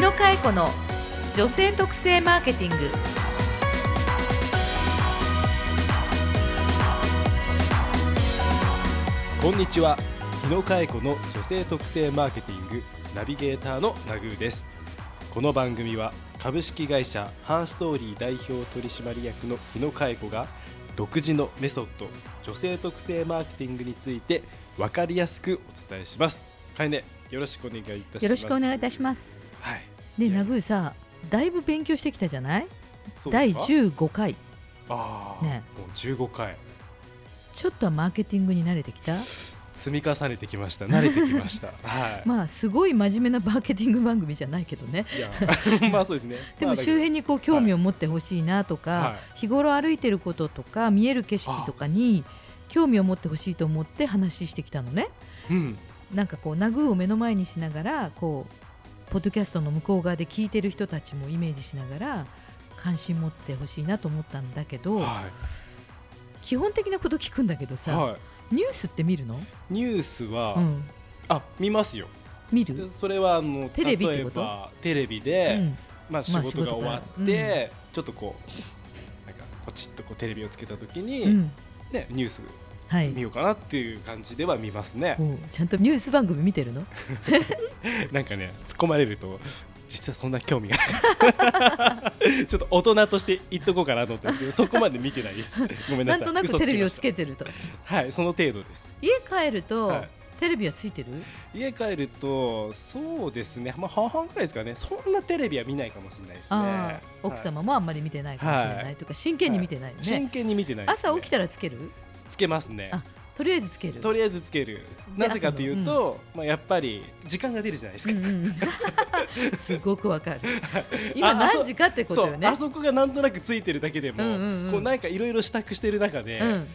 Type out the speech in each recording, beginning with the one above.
野佳恵子の女性特性マーケティング。こんにちは。日野佳恵子の女性特性マーケティングナビゲーターのナグーです。この番組は株式会社ハンストーリー代表取締役の日野佳恵子が独自のメソッド女性特性マーケティングについて分かりやすくお伝えします。かえねよろしくお願いいたします。よろしくお願いいたします。はいねいやナグーさだいぶ勉強してきたじゃない？第そうですか？15回ああ、ね。もう15回ちょっとはマーケティングに慣れてきた？積み重ねてきました。慣れてきました。はい、まあすごい真面目なマーケティング番組じゃないけどね。いや まあそうですね。でも周辺にこう興味を持ってほしいなとか、は日頃歩いてることとか見える景色とかに興味を持ってほしいと思って話してきたのね。うん。なんかこうナグーを目の前にしながらこうポッドキャストの向こう側で聞いてる人たちもイメージしながら関心持ってほしいなと思ったんだけど、は基本的なこと聞くんだけどい、さ、はい、ニュースって見るの、ニュースは、うん、あ見ますよ。見る、それはあのテレビってこと？例えばテレビうで、ん、まあ、仕まあ事が終わって、ちょっとこうなんかポチッとこうテレビをつけた時に、うん、ね、ニュースはい見ようかなっていう感じでは見ますね、おうちゃんとニュース番組見てるの？なんかね突っ込まれると実はそんな興味が。な いちょっと大人として言っとこうかなと思ったんですけどそこまで見てないです。ごめんなさい。なんとなくテレビをつけててると。はいその程度です。家帰ると、はい。テレビはついてる？家帰るとそうですね。まあ半々くらいですかね。そんなテレビは見ないかもしれないですね。奥はい様もあんまり見てないかもしれない、はい。とか真剣に見てないよね、真剣に見てないね、朝起きたらつける？つけますね。あとりあえずつける。とりあえずつける。でなぜかというと、まあ、やっぱり時間が出るじゃないですか、うんうん、すごくわかる。今ああそ何時かってことよね。あそこがなんとなくついてるだけでも、うんうんうん。こうなんかいろいろ支度してる中で、うん、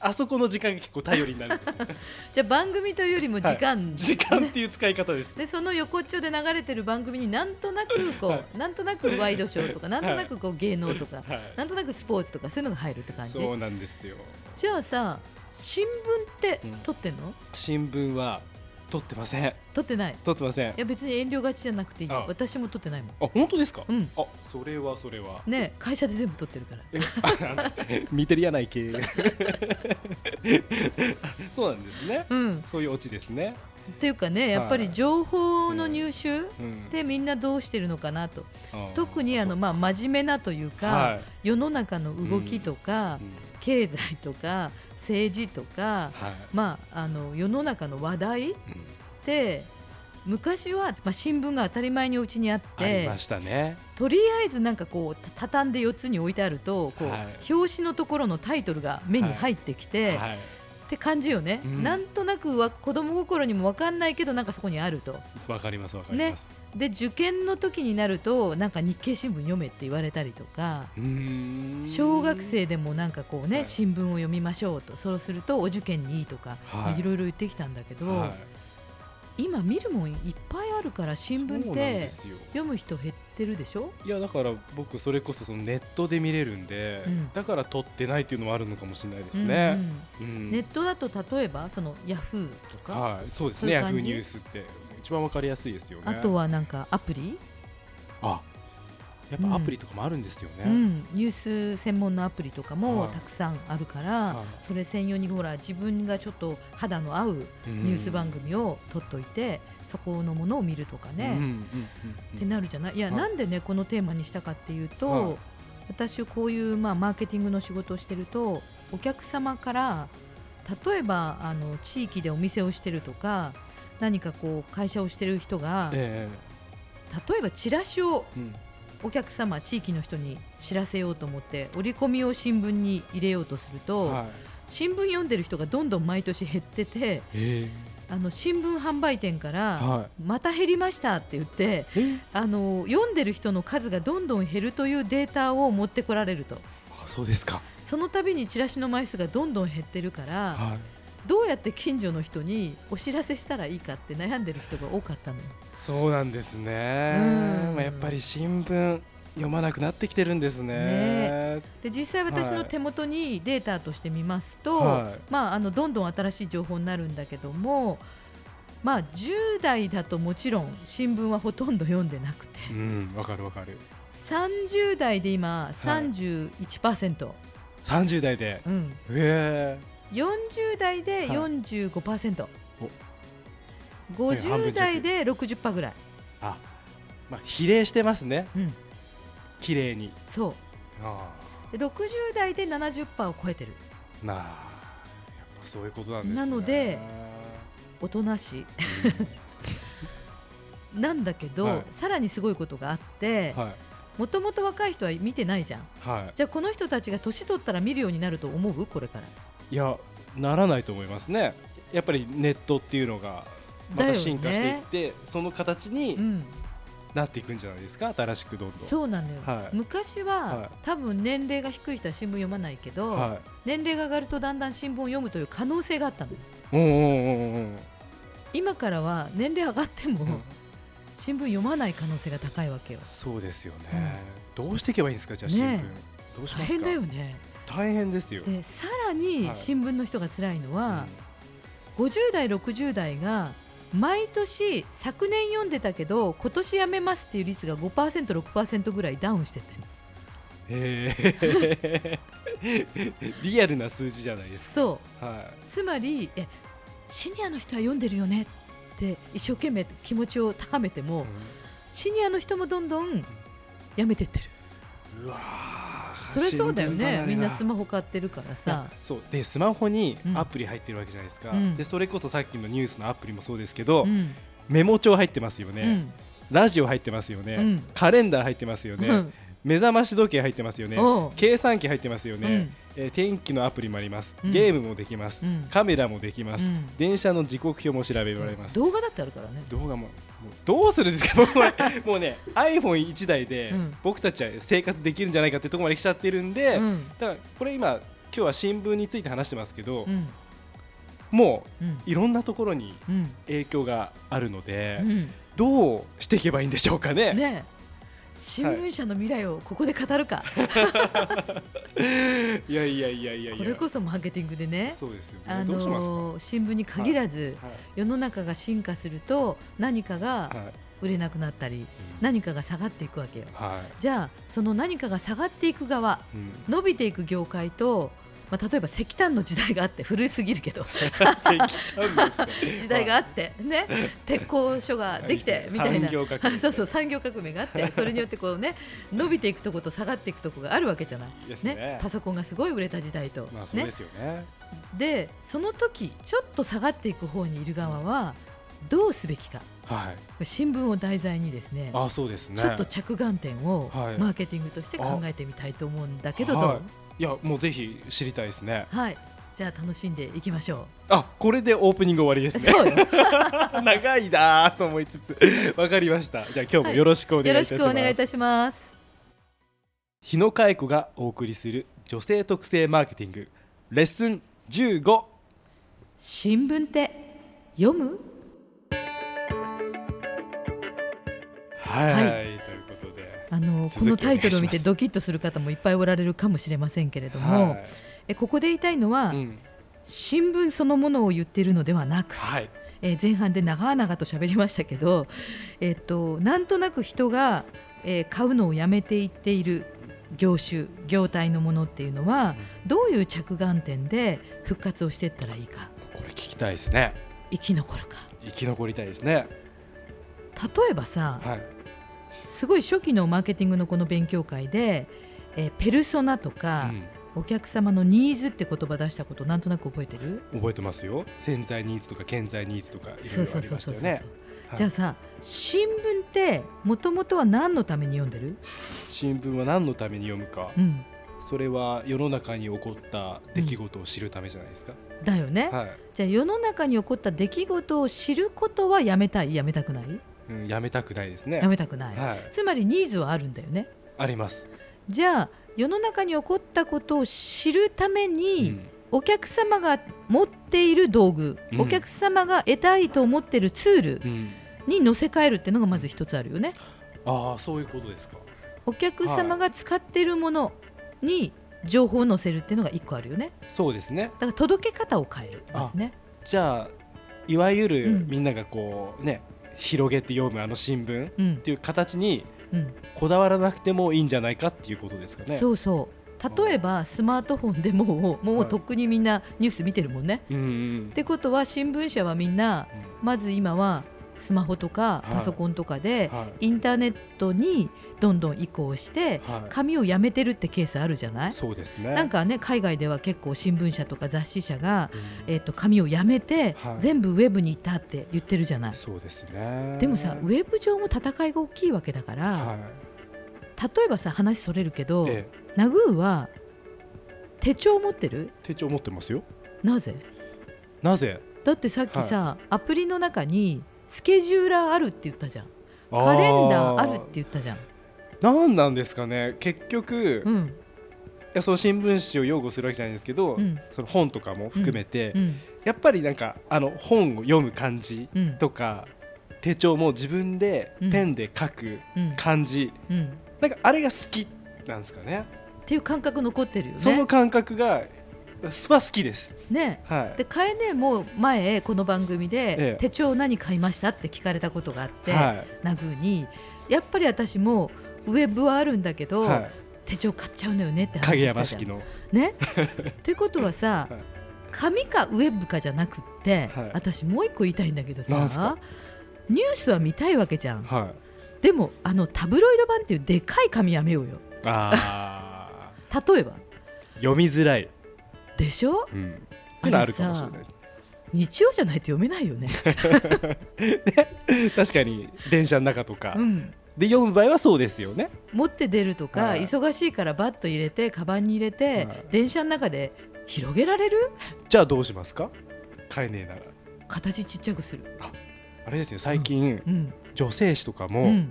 あそこの時間が結構頼りになる じゃあ番組というよりも時間、時間っていう使い方です。でその横っちょで流れてる番組になんとなくこう、はなんとなくワイドショーとかなんとなくこう芸能とか、はい。なんとなくスポーツとかそういうのが入るって感じ？そうなんですよじゃあさ新聞ってうん撮ってんの、新聞は撮ってません。撮ってない？撮ってません。いや別に遠慮がちじゃなくていい私も撮ってないもん。あ本当ですか、うん。あそれはそれは。ね会社で全部撮ってるから。見てるやないけ。そうなんですね。うん。そういうオチですね。っていうかねやっぱり情報の入手うん。でみんなどうしてるのかなと。あー特にあのまあ真面目なというか、はい。世の中の動きとか、うん経済とか政治とか、はい。まあ、あの世の中の話題って昔は、まあ、新聞が当たり前にお家にあっありてましたね。とりあえずなんかこうた畳んで4つに置いてあるとこう、はい。表紙のところのタイトルが目に入ってきて、はいって感じよね、うん。なんとなくは子供心にも分かんないけどなんかそこにあると。わかりますわかります、で受験の時になるとなんか日経新聞読めって言われたりとか小学生でもなんかこうね、はい。新聞を読みましょうとそうするとお受験にいいとか、はい。い、ろいろ言ってきたんだけど、はい今見るもんいっぱいあるから新聞って読む人減ってるでしょ？いやだから僕それこそそのネットで見れるんで、うん。だから撮ってないっていうのもあるのかもしれないですね。うんうんうん。ネットだと例えばそのヤフーとか、はい、そうですね。ヤフーニュースって一番わかりやすいですよね。あとはなんかアプリ、あ、やっぱアプリとかもあるんですよね。うん、ニュース専門のアプリとかもはい。たくさんあるから、はい。それ専用にほら自分がちょっと肌の合うニュース番組を撮っといて、そこのものを見るとかね、うんうんうんうん。ってなるじゃない？いや、はい。なんでねこのテーマにしたかっていうと、はい。私こういう、まあ、マーケティングの仕事をしてるとお客様から例えばあの地域でお店をしてるとか何かこう会社をしてる人が、え例えばチラシをえうんお客様地域の人に知らせようと思って折り込みを新聞に入れようとすると、はい。新聞読んでる人がどんどん毎年減っててえあの新聞販売店から、はまた減りましたって言ってええあの読んでる人の数がどんどん減るというデータを持ってこられるとあそうですか。その度にチラシの枚数がどんどん減ってるからはい。どうやって近所の人にお知らせしたらいいかって悩んでる人が多かったのよ。そうなんですね。うん。まあやっぱり新聞読まなくなってきてるんですね。ねで実際私はいの手元にデータとして見ますと、はい。まあ、あのどんどん新しい情報になるんだけどもまあ10代だともちろん新聞はほとんど読んでなくて。うんわかるわかる。30代で今31%、30代で。うん、へえ。40代ではい。45%、おね半分50代で60%ぐらい、あまあ比例してますね。うん、綺麗に。そあうで60代で70%を超えてる。あなあやっぱそういうことなんですね。なのでおとなしい。なんだけど、はい。さらにすごいことがあってはい。もともと若い人は見てないじゃん。はじゃあこの人たちが年取ったら見るようになると思う？これから。いいやならないと思いますね。やっぱりネットっていうのがまた進化していって、その形にうん。なっていくんじゃないですか？新しくどんどん。そうなのよ、はい。昔は、はい。多分年齢が低い人は新聞読まないけど、は年齢が上がるとだんだん新聞を読むという可能性があったの。いうんうんうんうん今からは年齢上がっても、うん。新聞読まない可能性が高いわけよ。そうですよね、どうしていけばいいんですか？じゃあ新聞、ねどうしますか？大変だよね。大変ですよ、でさらにはい。新聞の人が辛いのは、50代60代が毎年昨年読んでたけど今年やめますっていう率が 5%6% ぐらいダウンしてってる。へえ リアルな数字じゃないですか。そう。はつまりえシニアの人は読んでるよねって一生懸命気持ちを高めてい、も、シニアの人もどんどんやめてってる。うわーそれそうだよね。みんなスマホ買ってるからさ。そう。でスマホにうん。アプリ入ってるわけじゃないですか、うん。でそれこそさっきのニュースのアプリもそうですけど、うん。メモ帳入ってますよね、うん。ラジオ入ってますよね、うん。カレンダー入ってますよね、うん目覚まし時計入ってますよね。計算機入ってますよね、うん。えー天気のアプリもあります、うん。ゲームもできます、うん。カメラもできます、うん。電車の時刻表も調べられます、動画だってあるからね。動画ももうどうするんですか？もうもうね iPhone1 台でうん。僕たちは生活できるんじゃないかってところまで来ちゃってるんで、うん。だからこれ今今日は新聞について話してますけど、うん。もういろんなところにうん。影響があるので、うん。どうしていけばいいんでしょうかね？ねえ新聞社の未来をここで語るか、いやいやいやいやいや。これこそマーケティングでね。そうですよね。あ。の新聞に限らず、はい。世の中が進化すると何かがはい。売れなくなったり、うん。何かが下がっていくわけよ。はじゃあその何かが下がっていく側い。うん。伸びていく業界と、まあ、例えば石炭の時代があって古すぎるけど。時代。があって、ね、鉄工所ができてみたいな。そうそう産業革命があってそれによってこう、ね、伸びていくとこと下がっていくとこがあるわけじゃない。ね。パソコンがすごい売れた時代と、ねまあそうで、すよね。でその時ちょっと下がっていく方にいる側はどうすべきか。はい。新聞を題材にですねあそうですね。ちょっと着眼点をはい。マーケティングとして考えてみたいと思うんだけどどうはいいやもうぜひ知りたいですね。はいじゃあ楽しんでいきましょあこれでオープニング終わりでう。すね。長いなーと思いつつわかりました。じゃあ今日もよろしくお願いいよろしたします。くお願いいたします。日野佳恵子がお送りする女性特性マーケティングレッスン15新聞って読む？はい、はいあのこのタイトルを見てドキッとする方もいっぱいおられるかもしれませんけれども、はい。えここで言いたいのは、うん。新聞そのものを言っているのではなく、はい。えー前半で長々と喋りましたけど、えっとなんとなく人が、えー買うのをやめていっている業種業態のものっていうのはどういう着眼点で復活をしていったらいいか。これ聞きたいですね。生き残るか。生き残りたいですね。例えばさ、はいすごい初期のマーケティングのこの勉強会で、えーペルソナとか、お客様のニーズって言葉出したことなんとなく覚えてる？うん、覚えてますよ。潜在ニーズとか顕在ニーズとかいろいろありましたよね。はい。じゃあさ新聞ってもともとは何のために読んでる、新聞は何のために読むか。うん、それは世の中に起こった出来事を知るためじゃないですか、だよね、はい、じゃあ世の中に起こった出来事を知ることはやめたいやめたくない？うん、やめたくないですね。やめたくない、はい。つまりニーズはあるんだよね。あります、じゃあ世の中に起こったことを知るためうに、ん。お客様が持っている道具、うん。お客様が得たいと思っているツールうん、に乗せ替えるっていうのがまず一つあるよね。ああそういうことですか。お客様が使っているものに情報を載せるっていうのが一個あるよね。そうですね。だから届け方を変えるまずね。じゃあいわゆるうん。みんながこうね広げて読むあの新聞っうんていう形にうんこだわらなくてもいいんじゃないかっていうことですかね。そうそう例えばスマートフォンでもうもはいうとっくにみんなニュース見てるもんね。うんうんってことは新聞社はみんなまず今はスマホとかはい。パソコンとかではい。インターネットにどんどん移行してはい。紙をやめてるってケースあるじゃない？そうですね。なんかね海外では結構新聞社とか雑誌社が、うん。えっと紙をやめてはい。全部ウェブに行ったって言ってるじゃない？そうですね。でもさウェブ上も戦いが大きいわけだから、は例えばさ話それるけど、ナグーは手帳持ってる？手帳持ってますよ。なぜ？なぜ？だってさっきさ、アプリの中にスケジューラーあるって言ったじゃん。カレンダーあるって言ったじゃん。なんなんですかね。結局、いうん。やその新聞紙を擁護するわけじゃないんですけど、うん。その本とかも含めて、うん。やっぱりなんかあの本を読む感じうん。とか、手帳も自分でうん。ペンで書くうん。感じ、うん。なんかあれが好きなんですかね。っていう感覚残ってるよね。その感覚がは好きです。ねはい。でカエネも前この番組で、ええ手帳何買いましたって聞かれたことがあって、はい。ナグーにやっぱり私もウェブはあるんだけど、はい。手帳買っちゃうのよねって話影山式の。ねということはさ、はい紙かウェブかじゃなくって、はい私もう一個言いたいんだけどさニュースは見たいわけじゃんはい。でもあのタブロイド版っていうでかい紙やめようよああ。例えば読みづらい。でしょ？うん。っていうのはあるかもしれないです。日曜じゃないと読めないよ ね、確かに電車の中とか、うん、で読む場合はそうですよね。持って出るとか、はい。忙しいからバッと入れてカバンに入れて、はい。電車の中で広げられる？じゃあどうしますか？買えねえなら。形ちっちゃくする、あれですね。最近、うん。女性誌とかうもん、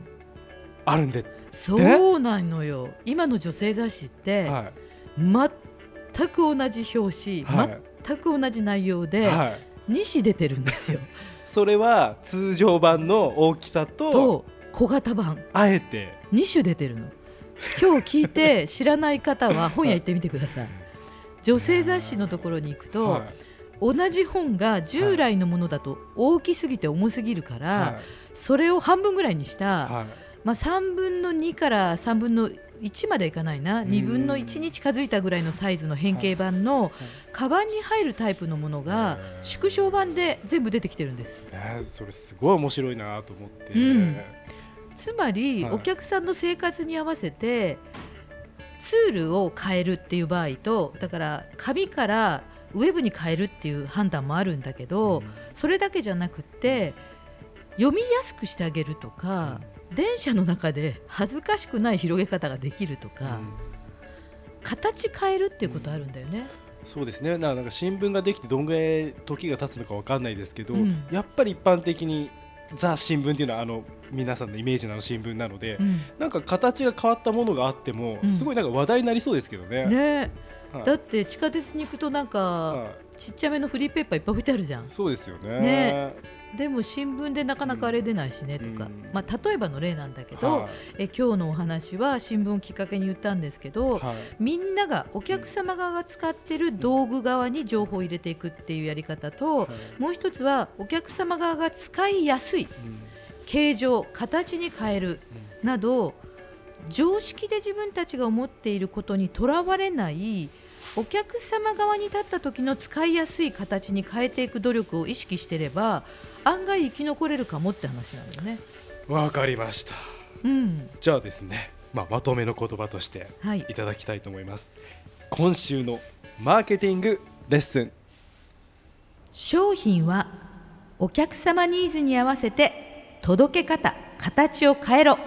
あるんで、そうなのよ。今の女性雑誌って、は全く同じ表紙、いはい。全く同じ内容で、はい。2紙出てるんですよ。それは通常版の大きさとと小型版。あえて。2種出てるの。今日聞いて知らない方は本屋行ってみてください。女性雑誌のところに行くと、はい。同じ本が従来のものだと大きすぎて重すぎるから、はい。それを半分ぐらいにした、はいまあ、3分の2から3分の1までいかないな。ん。2分の1に近づいたぐらいのサイズの変形版のカバンに入るタイプのものが縮小版で全部出てきてるんです。ねそれすごい面白いなと思って、うん。つまり、はい。お客さんの生活に合わせてツールを変えるっていう場合とだから紙からウェブに変えるっていう判断もあるんだけど、それだけじゃなくって読みやすくしてあげるとか、電車の中で恥ずかしくない広げ方ができるとうん。か、形変えるっていうことあるんだよね。そうですね。ななんか新聞ができてどんぐらい時が経つのかわかんないですけど、うん。やっぱり一般的にザ新聞っていうのはあの皆さんのイメージの新聞なので、うん。なんか形が変わったものがあっても、うん。すごいなんか話題になりそうですけどね。ね。はい。だって地下鉄に行くとなんかはいちっちゃめのフリーペーパーいっぱい置いてあるじゃん。そうですよね。ね。でも新聞でなかなかあれ出ないしねとか、うん。まあ、例えばの例なんだけど、はい。え今日のお話は新聞をきっかけに言ったんですけど、はい。みんながお客様側が使ってる道具側に情報を入れていくっていうやり方と、はい。もう一つはお客様側が使いやすいうん。形状形に変えるなど常識で自分たちが思っていることにとらわれないお客様側に立った時の使いやすい形に変えていく努力を意識してれば案外生き残れるかもって話なのよね。わかりました。うん、じゃあですね、まあ、まとめの言葉としてはいいただきたいと思います。今週のマーケティングレッスン商品はお客様ニーズに合わせて届け方形を変えろ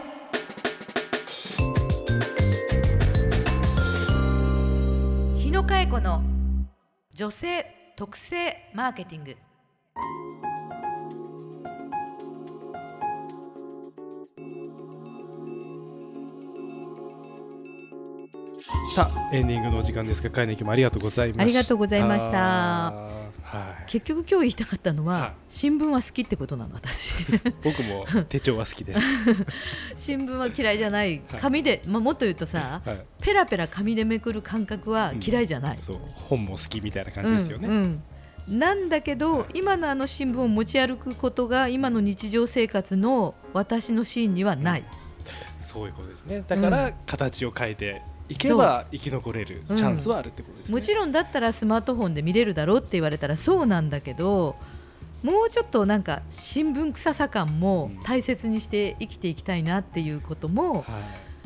子の女性特性マーケティングさあエンディングのお時間ですが、かえねきもありがとうございました。ありがとうございましたはい。結局今日言いたかったのは、はい。新聞は好きってことなの私。僕も手帳は好きです。新聞は嫌いじゃない。はい。紙で、まあ、もっと言うとさはい。ペラペラ紙でめくる感覚は嫌いじゃない、そう。本も好きみたいな感じですよね。うんうん。なんだけど今のあの新聞を持ち歩くことが今の日常生活の私のシーンにはない、そういうことですね。だから形を変えていけば生き残れるチャンスはあるってことですね、もちろんだったらスマートフォンで見れるだろうって言われたらそうなんだけどもうちょっとなんか新聞臭さ感も大切にして生きていきたいなっていうこともはい。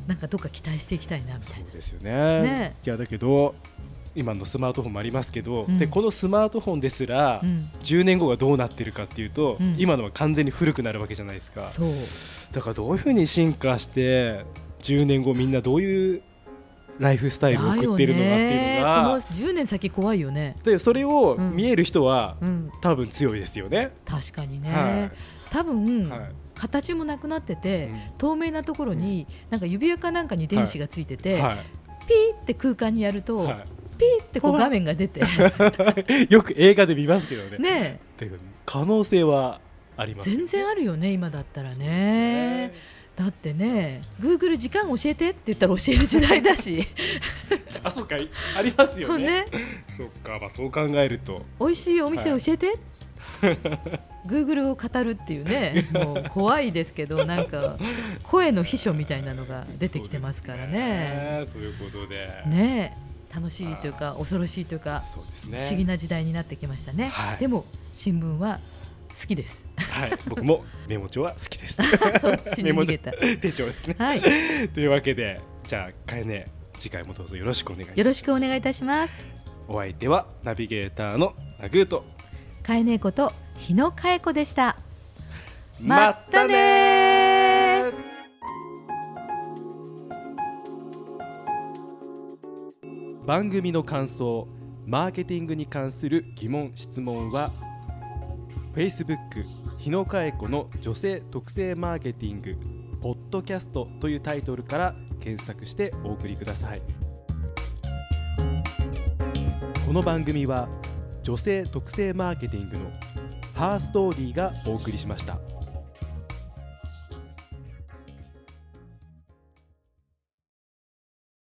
なんかどっか期待していきたいなみたいそうですよね。ね。いやだけど今のスマートフォンもありますけど、うん。でこのスマートフォンですら、な、うん、10年後がどうなってるかっていうと、うん。今のは完全に古くなるわけじゃないですか。そう。だからどういうふうに進化して10年後みんなどういうライフスタイルを送っているのかっていうのが、この10年先怖いよね、でそれをうん。見える人は、うん、多分強いですよね。確かにね、は多分、はい。形もなくなってて、うん。透明なところになんか指輪かなんかに電子がついてて、はピーって空間にやると、い。はピーってこう画面が出て。い、よく映画で見ますけどね。ねていうか可能性はありますよね、全然あるよね今だったらねだってね Google 時間教えてって言ったら教える時代だし。あ、そうか、ありますよね。ね。そっか、まあ、そう考えると。美味しいお店教えて、Google を語るっていうねもう怖いですけどなんか声の秘書みたいなのが出てきてますからね。ね。ということで。ね。楽しいというか恐ろしいというかね。不思議な時代になってきましたね、はい。でも新聞は好きですはい、僕もメモ帳は好きです。メモ帳手帳ですね。はいというわけで、じゃあ、かえね、次回もどうぞよろしくお願いします。よろしくお願いいたしますお相手はナビゲーターのナグーと。かえねえこと日野かえ子でしたまったねー番組の感想マーケティングに関する疑問質問は Facebook 日野佳恵子の女性特性マーケティングポッドキャストというタイトルから検索してお送りくださいこの番組は女性特性マーケティングのハーストーリーがお送りしました。